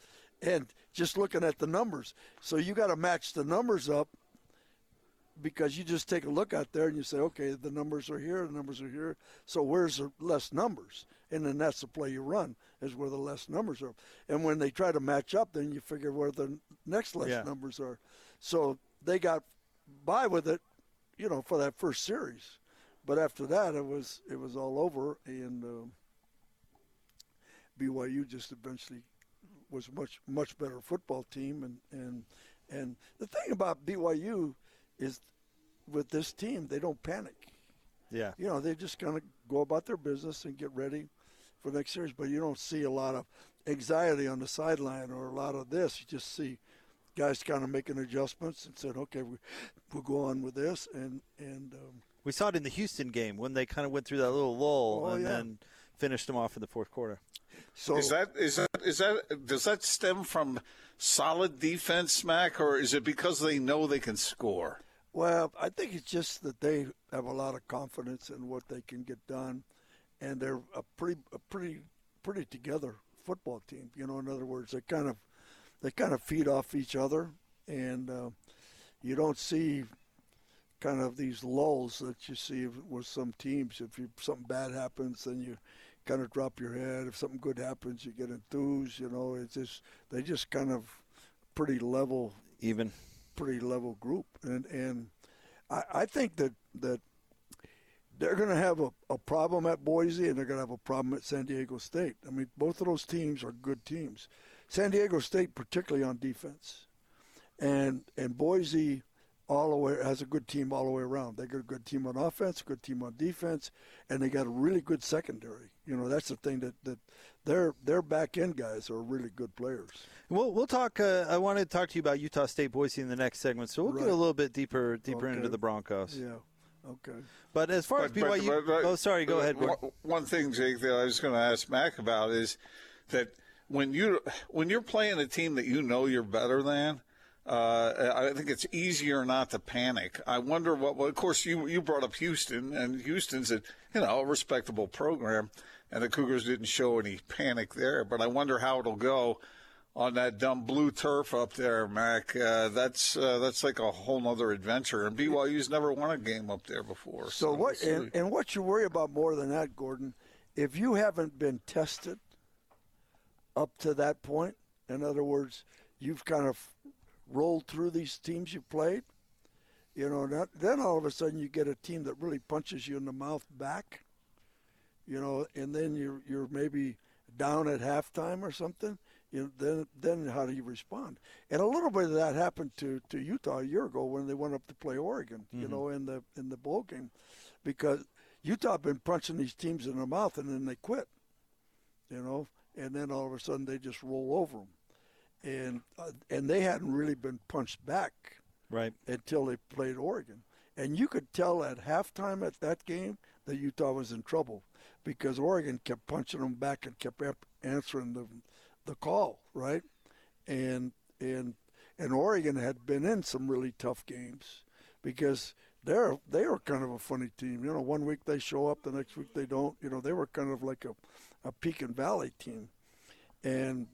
and just looking at the numbers. So you got to match the numbers up because you just take a look out there and you say, okay, the numbers are here, the numbers are here. So where's the less numbers? And then that's the play you run is where the less numbers are. And when they try to match up, then you figure where the next less Yeah. numbers are. So they got by with it, you know, for that first series. But after that, it was it was all over, and um, BYU just eventually was a much much better football team, and and and the thing about BYU is with this team they don't panic. yeah. You know, they just kind of go about their business and get ready for the next series. But you don't see a lot of anxiety on the sideline or a lot of this. You just see guys kind of making adjustments and said, "Okay, we, we'll go on with this." And and um, We saw it in the Houston game when they kind of went through that little lull Oh, and yeah. then finished them off in the fourth quarter. so Is that is that is that does that stem from solid defense, Mac, or is it because they know they can score? Well, I think it's just that they have a lot of confidence in what they can get done, and they're a pretty, a pretty, pretty together football team. You know, in other words, they kind of, they kind of feed off each other, and uh, you don't see kind of these lulls that you see with some teams. If you, something bad happens, then you kind of drop your head. If something good happens, you get enthused. You know, it's just they just kind of pretty level Even. Pretty level group, and and I, I think that that they're going to have a, a problem at Boise, and they're going to have a problem at San Diego State. I mean, both of those teams are good teams. San Diego State, particularly on defense, and and Boise all the way has a good team all the way around. They got a good team on offense, good team on defense, and they got a really good secondary. You know, that's the thing that that their their back end guys are really good players. We'll we'll talk. Uh, I want to talk to you about Utah State Boise in the next segment, so we'll get a little bit deeper deeper into the Broncos. Yeah. Okay. But as far as But- but- BYU, but- but- oh sorry, go ahead. One, one thing, Jake, that I was going to ask Mac about is that when you when you're playing a team that you know you're better than. Uh, I think it's easier not to panic. I wonder what. Well, of course, you you brought up Houston, and Houston's a you know a respectable program, and the Cougars didn't show any panic there. But I wonder how it'll go on that dumb blue turf up there, Mac. Uh, that's uh, that's like a whole other adventure. And BYU's never won a game up there before. So what? And, and what you worry about more than that, Gordon, if you haven't been tested up to that point, in other words, you've kind of rolled through these teams you played. You know, then all of a sudden you get a team that really punches you in the mouth back. You know, and then you're you're maybe down at halftime or something. You know, then then how do you respond? And a little bit of that happened to, to Utah a year ago when they went up to play Oregon. You know, in the in the bowl game, because Utah had been punching these teams in the mouth and then they quit. You know, and then all of a sudden they just roll over them, and uh, and they hadn't really been punched back Right. until they played Oregon. And you could tell at halftime at that game that Utah was in trouble because Oregon kept punching them back and kept answering the the call, right? And and and Oregon had been in some really tough games because they're they are kind of a funny team. You know, one week they show up, the next week they don't. You know, they were kind of like a a peak and valley team. And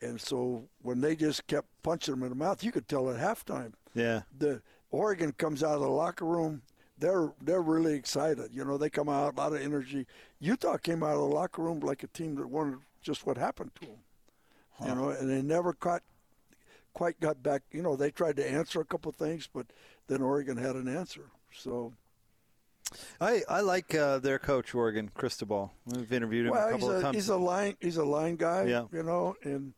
and so when they just kept punching them in the mouth, you could tell at halftime Yeah. the Oregon comes out of the locker room. They're they're really excited. You know, they come out a lot of energy. Utah came out of the locker room like a team that wondered just what happened to them. You know, and they never caught quite got back. You know, they tried to answer a couple things, but then Oregon had an answer. So I, I like uh, their coach Oregon Cristobal. We've interviewed him a well, he's couple of a, times. he's a line he's a line guy. Yeah. You know, and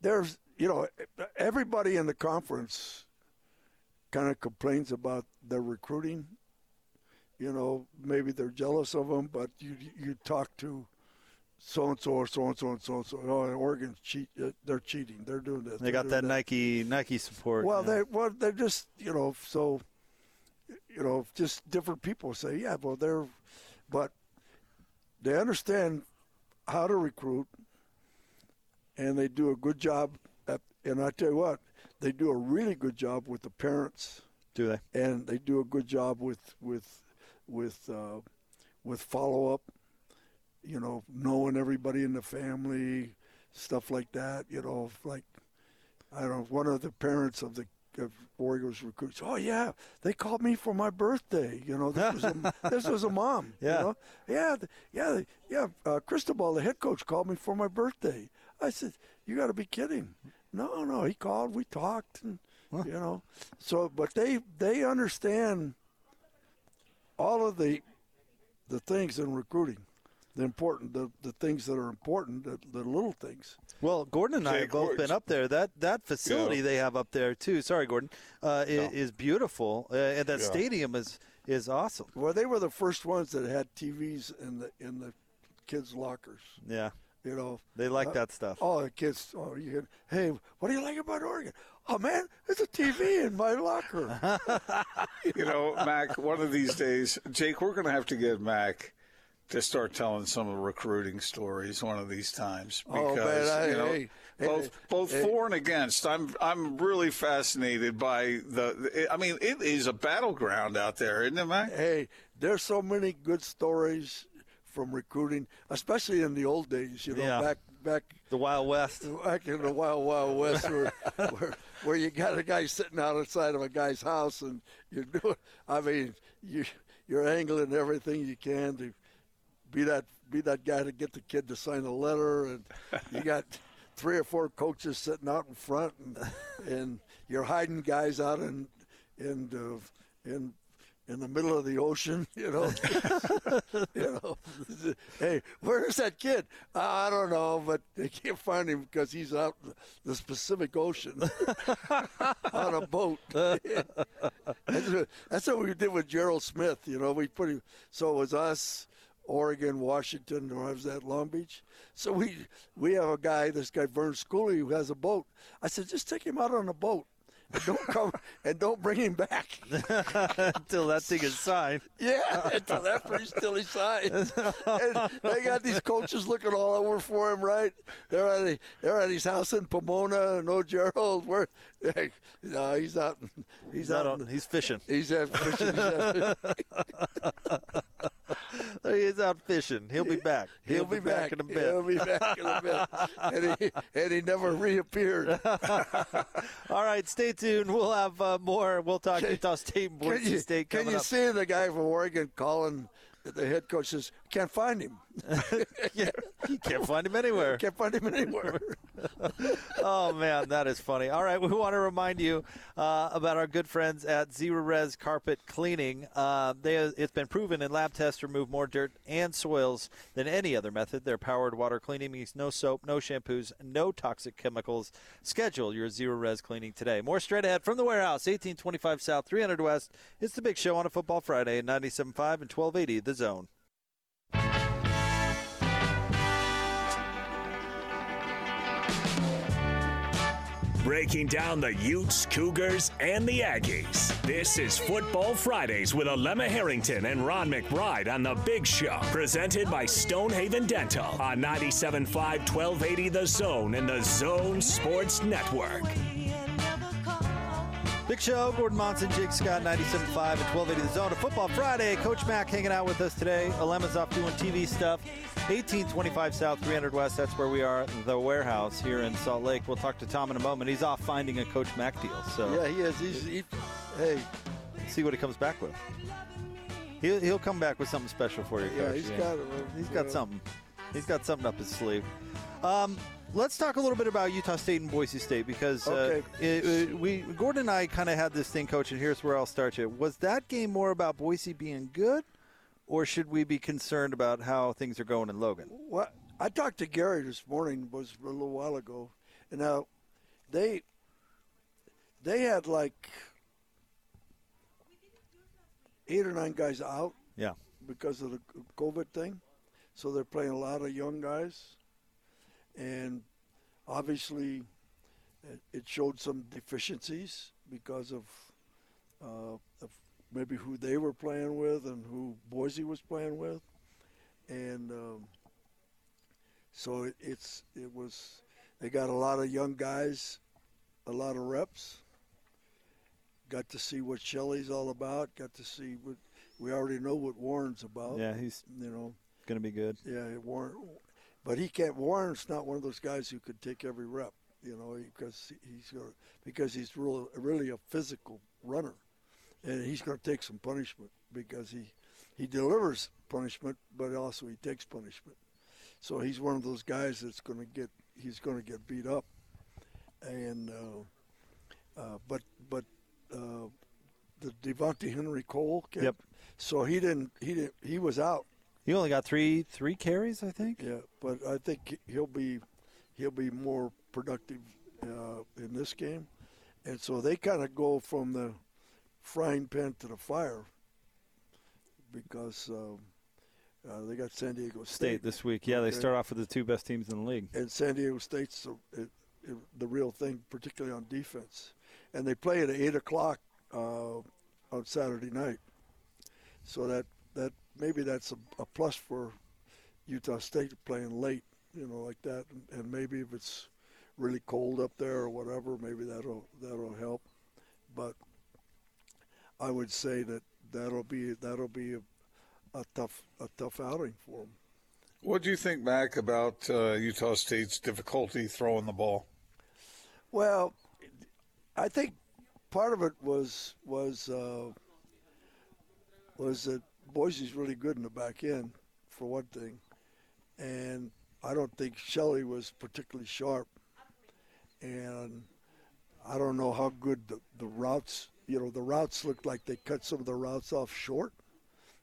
there's you know everybody in the conference kind of complains about their recruiting. You know, maybe they're jealous of them, but you you talk to so and so or so and so and so and so. Oh, Oregon's cheat. uh, They're cheating. They're doing this. they they're got doing that Nike Nike support. Well, yeah. they well they're just you know so you know just different people say yeah well they're but they understand how to recruit and they do a good job at, and I tell you what they do a really good job with the parents do they? and they do a good job with with with uh, with follow up. You know, knowing everybody in the family, stuff like that. You know, like I don't know. One of the parents of the of Oregon's recruits. Oh yeah, they called me for my birthday. You know, this was a, this was a mom. Yeah. You know? Yeah. Yeah. Yeah. Uh, Cristobal, the head coach, called me for my birthday. I said, "You got to be kidding." No, no. He called. We talked, and you know. So, but they they understand all of the the things in recruiting, the important, the, the things that are important, the, the little things. Well, Gordon and I have Jake both been up there. That that facility Yeah. they have up there too. Sorry, Gordon, uh, i- is, beautiful, uh, and that Yeah. stadium is is awesome. Well, they were the first ones that had TVs in the in the kids' lockers. Yeah, You know, they like Uh, that stuff. Oh, the kids! Oh, you can, hey, what do you like about Oregon? Oh man, there's a TV in my locker. You know, Mac, one of these days, Jake, we're going to have to get Mac to start telling some of the recruiting stories one of these times Oh, because man, I- you know hey, hey, both both hey. for and against. I'm I'm really fascinated by the, the. I mean, it is a battleground out there, isn't it, Mac? hey, there's so many good stories from recruiting, especially in the old days. You know, Yeah. back back The Wild West. back in the wild wild west where, where where you got a guy sitting outside of a guy's house and you're doing i mean you you're angling everything you can to be that be that guy to get the kid to sign a letter and you got three or four coaches sitting out in front and and you're hiding guys out in in uh, in in the middle of the ocean, you know, you know, hey, where's that kid? I don't know, but they can't find him because he's out in the Pacific Ocean on a boat. that's, what, that's what we did with Gerald Smith. You know, we put him. So it was us, Oregon, Washington, or was at Long Beach. So we we have a guy, this guy Vern Schooley, who has a boat. I said, just take him out on a boat. And don't come and don't bring him back. Until that thing is signed. Yeah, until after he's still he signs. And they got these coaches looking all over for him, right? They're at a, they're at his house in Pomona. No, Gerald, where? No, he's out. He's, He's out. out on, he's fishing. He's at fishing. He's at- He's out fishing. He'll be back. He'll, be, back, in a bit. He'll be back in a bit. and, he, and he never reappeared. All right, stay tuned. We'll have uh, more. We'll talk Can- Utah State and Can Boise you, State can you up. see the guy from Oregon calling? The head coach says, "Can't find him. yeah, you can't find him anywhere. Can't find him anywhere." oh man, that is funny. All right, we want to remind you uh, about our good friends at Zerorez Carpet Cleaning. Uh, they, it's been proven in lab tests to remove more dirt and soils than any other method. Their powered water cleaning means no soap, no shampoos, no toxic chemicals. Schedule your Zerorez cleaning today. More straight ahead from the warehouse, 1825 South, 300 West. It's the Big Show on a Football Friday at 97.5 and 1280 The Zone. Breaking down the Utes, Cougars, and the Aggies. This is Football Fridays with Alema Harrington and Ron McBride on The Big Show. Presented by Stonehaven Dental on 97.5 1280 The Zone and The Zone Sports Network. Big Show, Gordon Monson, Jake Scott, 97.5 and 1280 The Zone. A Football Friday. Coach Mack hanging out with us today. Alema's off doing TV stuff. 1825 South, 300 West. That's where we are, the warehouse here in Salt Lake. We'll talk to Tom in a moment. He's off finding a Coach Mack deal. So yeah, he is. He's, he, hey, see what he comes back with. He'll, he'll come back with something special for you, yeah, Coach. he's got it. uh, He's got something. He's got something up his sleeve. Um, let's talk a little bit about Utah State and Boise State because uh, it, it- we Gordon and I kind of had this thing, Coach. And here's where I'll start you. Was that game more about Boise being good, or should we be concerned about how things are going in Logan? What I talked to Gary this morning was a little while ago, and now they they had like eight or nine guys out Yeah. because of the COVID thing, so they're playing a lot of young guys, and obviously it- it showed some deficiencies because of, uh, of maybe who they were playing with and who Boise was playing with, and um, so it, it's it was they got a lot of young guys, a lot of reps. Got to see what Shelley's all about. Got to see what we already know what Warren's about. Yeah, he's You know, going to be good. yeah, Warren, but he can't. Warren's not one of those guys who could take every rep. You know, because he's gonna, because he's real, really a physical runner, and he's going to take some punishment because he he delivers punishment, but also he takes punishment. So he's one of those guys that's going to get he's going to get beat up, and uh, uh, but but uh, the Devontae Henry Cole. Kept, Yep. So he didn't he didn't he was out. He only got three three carries, I think. Yeah, but I think he'll be he'll be more productive uh, in this game, and so they kind of go from the frying pan to the fire because um, uh, they got San Diego State, State this week. Yeah, they Okay. start off with the two best teams in the league. and San Diego State's the, it, it, the real thing, particularly on defense, and they play at eight o'clock uh, on Saturday night, so that that maybe that's a, a plus for Utah State playing late, you know, like that, and, and maybe if it's really cold up there or whatever, maybe that'll that'll help. But I would say that that'll be that'll be a, a tough a tough outing for them. What do you think, Mac, about uh, Utah State's difficulty throwing the ball? Well, I think part of it was was uh, was that Boise's really good in the back end, for one thing, and I don't think Shelley was particularly sharp, and I don't know how good the, the routes. You know, the routes looked like they cut some of the routes off short,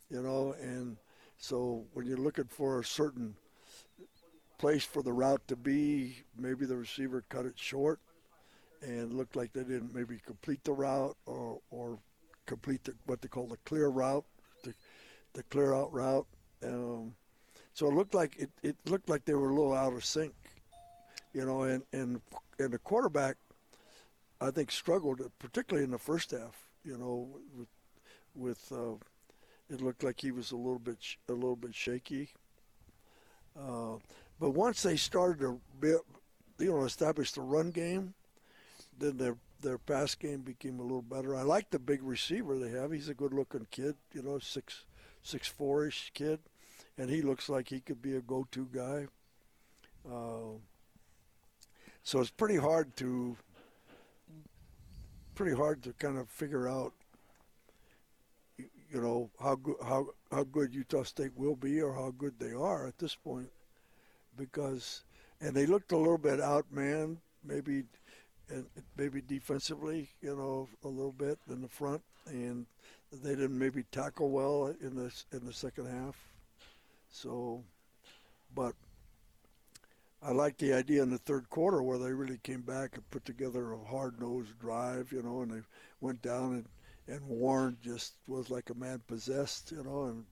you know, and So when you're looking for a certain place for the route to be, maybe the receiver cut it short and looked like they didn't maybe complete the route or, or complete the, what they call the clear route, the, clear out route. Um, so it looked like it, it looked like they were a little out of sync, you know, and, and and the quarterback I think struggled particularly in the first half, you know, with with uh, it looked like he was a little bit sh- a little bit shaky. Uh, but once they started to be, you know establish the run game, then their their pass game became a little better. I like the big receiver they have. He's a good looking kid, you know, six six four ish kid, and he looks like he could be a go to guy. Uh, so it's pretty hard to pretty hard to kind of figure out you know how good how how good Utah State will be or how good they are at this point because and they looked a little bit outmanned maybe and maybe defensively you know a little bit in the front and they didn't maybe tackle well in the in the second half so but I like the idea in the third quarter where they really came back and put together a hard-nosed drive, you know, and they went down and and Warren just was like a man possessed, you know, and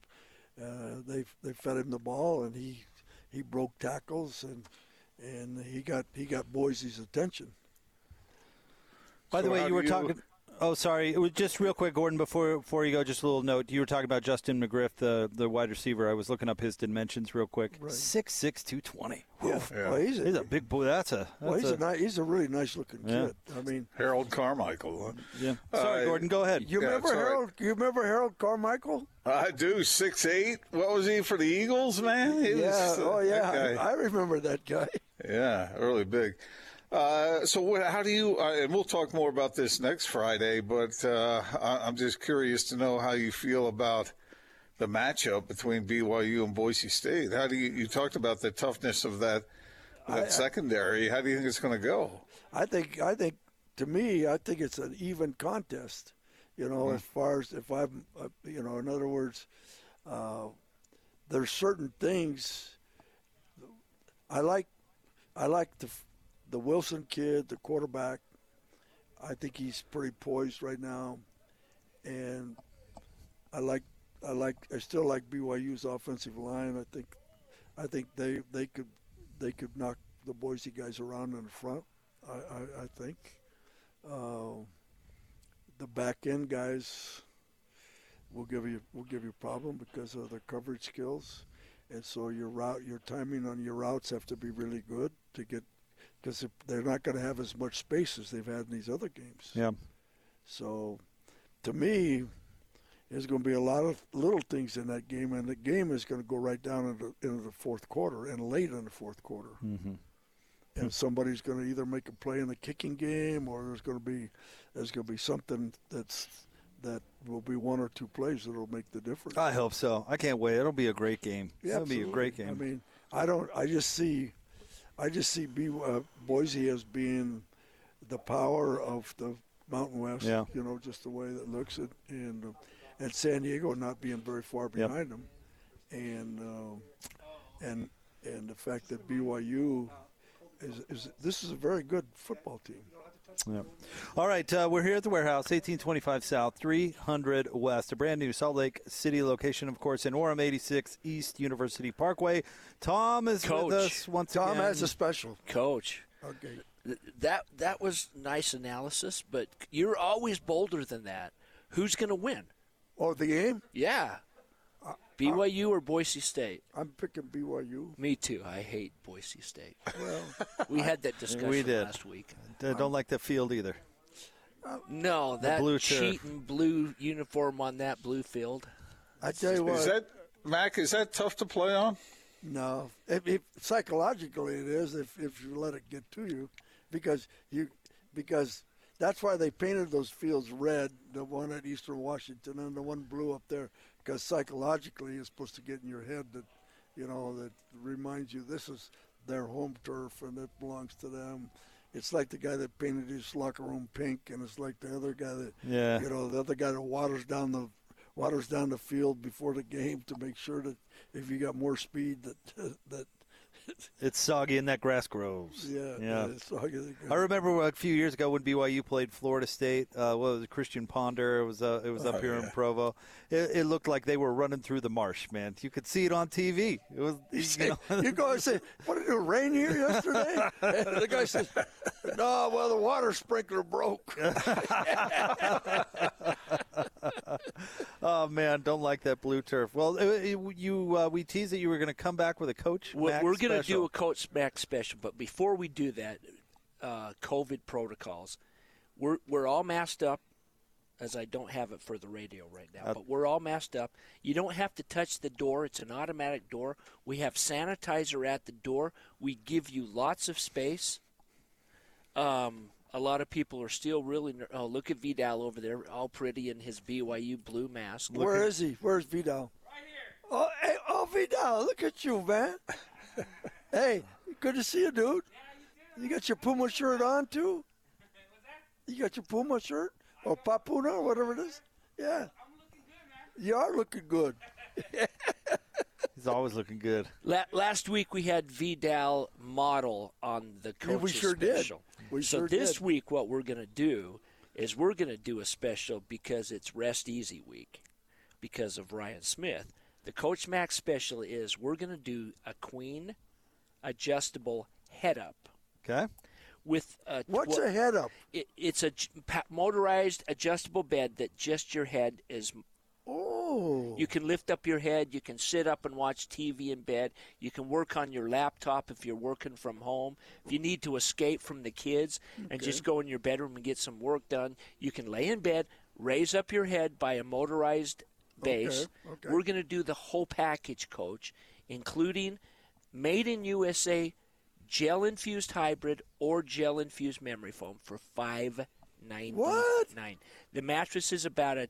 uh, they they fed him the ball and he he broke tackles and and he got he got Boise's attention. By the way, you were you- talking. Oh, sorry. It was just real quick, Gordon. Before before you go, just a little note. You were talking about Justin McGriff, the the wide receiver. I was looking up his dimensions real quick. Right. Six six two twenty. Yeah, Yeah. Well, he's a, He's a big boy. That's a. That's well, he's a, a, ni- he's a really nice looking Yeah. kid. I mean, Harold Carmichael. huh? yeah. Sorry, Uh, Gordon. Go ahead. you Yeah, remember it's all right. Harold? You remember Harold Carmichael? I do six eight. What was he for the Eagles, man? He yeah. was, uh, oh yeah. that guy. I remember that guy. Yeah, really big. Uh, so, what, how do you? Uh, and we'll talk more about this next Friday. But uh, I, I'm just curious to know how you feel about the matchup between BYU and Boise State. How do you? You talked about the toughness of that that secondary. How do you think it's going to go? I think I think to me I think it's an even contest. You know, as far as if I'm, uh, you know, in other words, uh, there's certain things I like. I like the the Wilson kid, the quarterback. I think he's pretty poised right now, and I like I like I still like BYU's offensive line. I think I think they they could they could knock the Boise guys around in the front. I, I, I think uh, the back end guys will give you will give you a problem because of their coverage skills, and so your route your timing on your routes have to be really good to get because they're not going to have as much space as they've had in these other games. Yeah. So, to me, there's going to be a lot of little things in that game, and the game is going to go right down into, into the fourth quarter and late in the fourth quarter. Mm-hmm. And somebody's going to either make a play in the kicking game, or there's going to be there's going to be something that's that will be one or two plays that'll make the difference. I hope so. I can't wait. It'll be a great game. Yeah, It'll be a great game. I mean, I don't. I just see, I just see B, uh, Boise as being the power of the Mountain West. Yeah. You know, just the way that looks it, and uh, and San Diego not being very far Yep. behind them, and uh, and and the fact that BYU is is this is a very good football team. Yep. All right, uh, we're here at the warehouse, 1825 South, 300 West, a brand new Salt Lake City location, of course, in Orem, 86 East University Parkway. Tom is Coach. with us once Tom again. has a special. Coach, Okay. that that was nice analysis, but you're always bolder than that. Who's going to win? Oh, the game. Yeah, BYU or Boise State? I'm picking BYU. Me too. I hate Boise State. Well, We had that discussion We did. last week. Uh, don't like the field either. No, that blue turf. cheating blue uniform on that blue field. I tell you what. Is that Mac? Is that tough to play on? No, if, if psychologically it is, if if you let it get to you, because you because that's why they painted those fields red, the one at Eastern Washington and the one blue up there, because psychologically it's supposed to get in your head that, you know, that reminds you this is their home turf and it belongs to them. It's like the guy that painted his locker room pink, and it's like the other guy that, Yeah. you know, the other guy that waters down the waters down the field before the game to make sure that if you got more speed that that It's soggy and that grass grows. yeah Yeah. it's good. I remember a few years ago when BYU played Florida State. Uh, what was it, Christian Ponder? It was uh, it was up Oh, here in. Provo. It, it looked like they were running through the marsh, man. You could see it on TV. It was You, say, know, you go and say, "What did it rain here yesterday?" And the guy says, "No, well, the water sprinkler broke." oh man, don't like that blue turf. Well, uh, you uh, we teased that you were going to come back with a coach. We're, Mac we're going to do a Coach Mac special, but before we do that, uh, COVID protocols. We're we're all masked up, as I don't have it for the radio right now, Uh, but we're all masked up. You don't have to touch the door; it's an automatic door. We have sanitizer at the door. We give you lots of space. Um, a lot of people are still really. ner- Oh, look at Vidal over there, all pretty in his BYU blue mask. Where is he? Where's Vidal? Right here. Oh, hey, oh, Vidal, look at you, man. hey, good to see you, dude. Yeah, You got your Puma shirt on too? You got your Puma shirt or Papuna or whatever it is? Yeah. You are looking good. He's always looking good. La- last week we had Vidal model on the Yeah, we coaches sure did. We so sure this did. week, what we're going to do is we're going to do a special because it's Rest Easy Week because of Ryan Smith. The Coach Max special is we're going to do a Queen adjustable head up Okay. with a What's tw- a head up? it, it's a motorized adjustable bed that just your head is Oh. you can lift up your head. You can sit up and watch TV in bed. You can work on your laptop if you're working from home. If you need to escape from the kids and just go in your bedroom and get some work done, you can lay in bed, raise up your head by a motorized base. Okay, okay. We're going to do the whole package, coach, including made in USA gel infused hybrid or gel infused memory foam for five ninety nine. The mattress is about a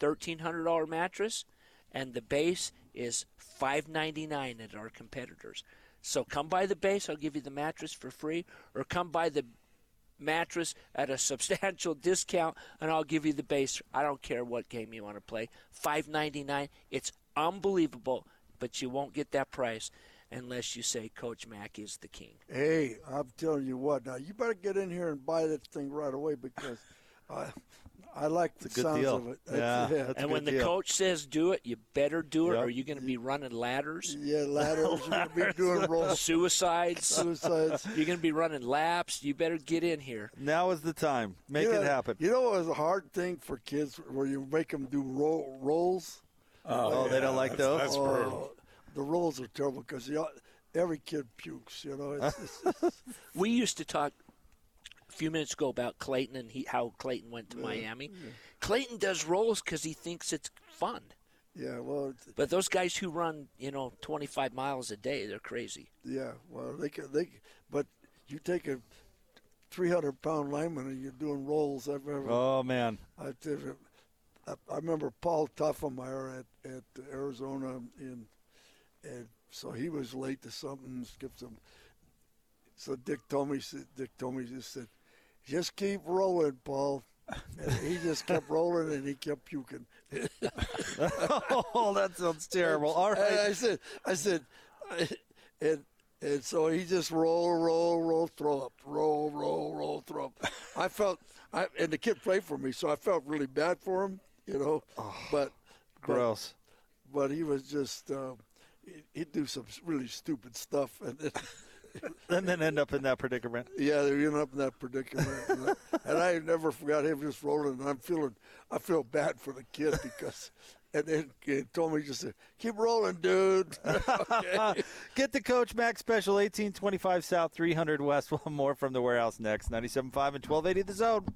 thirteen hundred dollar mattress, and the base is five ninety nine at our competitors. So come buy the base, I'll give you the mattress for free, or come buy the mattress at a substantial discount, and I'll give you the base. I don't care what game you want to play. Five ninety nine. It's unbelievable, but you won't get that price unless you say Coach Mack is the king. Hey, I'm telling you what. Now you better get in here and buy that thing right away because I, I like the It's good sounds deal. of it. Yeah, It's- that's a and when the deal. coach says do it, you better do it, Yep. or you're going to be running ladders, yeah, ladders. You're gonna be doing rolls, suicides. suicides. You're going to be running laps. You better get in here. Now is the time. Make You know- it happen. You know what was a hard thing for kids where you make them do roll, rolls? Oh, oh, they don't like those. That's brutal. Oh, the rolls are terrible because every kid pukes. You know, it's, it's, it's, We used to talk a few minutes ago about Clayton and he, how Clayton went to Miami. Clayton does rolls because he thinks it's fun. yeah. Well, But those guys who run, you know, 25 miles a day, they're crazy. yeah. Well, they can they. But you take a 300 pound lineman and you're doing rolls. I've ever. Oh man. I, did it- I, I remember Paul Tuffemeyer at, at Arizona, in, and so he was late to something, skipped some. So Dick told me, said- Dick told me, just said, just keep rolling, Paul. And he just kept rolling and he kept puking. Oh, that sounds terrible. All right. I said, I said, and and so he just roll, roll, roll, throw up, roll, roll, roll, throw up. I felt, I and the kid played for me, so I felt really bad for him, you know. Oh, but, but Gross. but he was just, uh, he- he'd do some really stupid stuff, and then, And then end up in that predicament. yeah, they ended up in that predicament. and, I- and I never forgot him just rolling, and I'm feeling, I feel bad for the kid because. And then he told me just to keep rolling, dude. okay. Get the Coach Max Special 1825 South 300 West. We'll more from the warehouse next. 97.5 and 1280 the zone.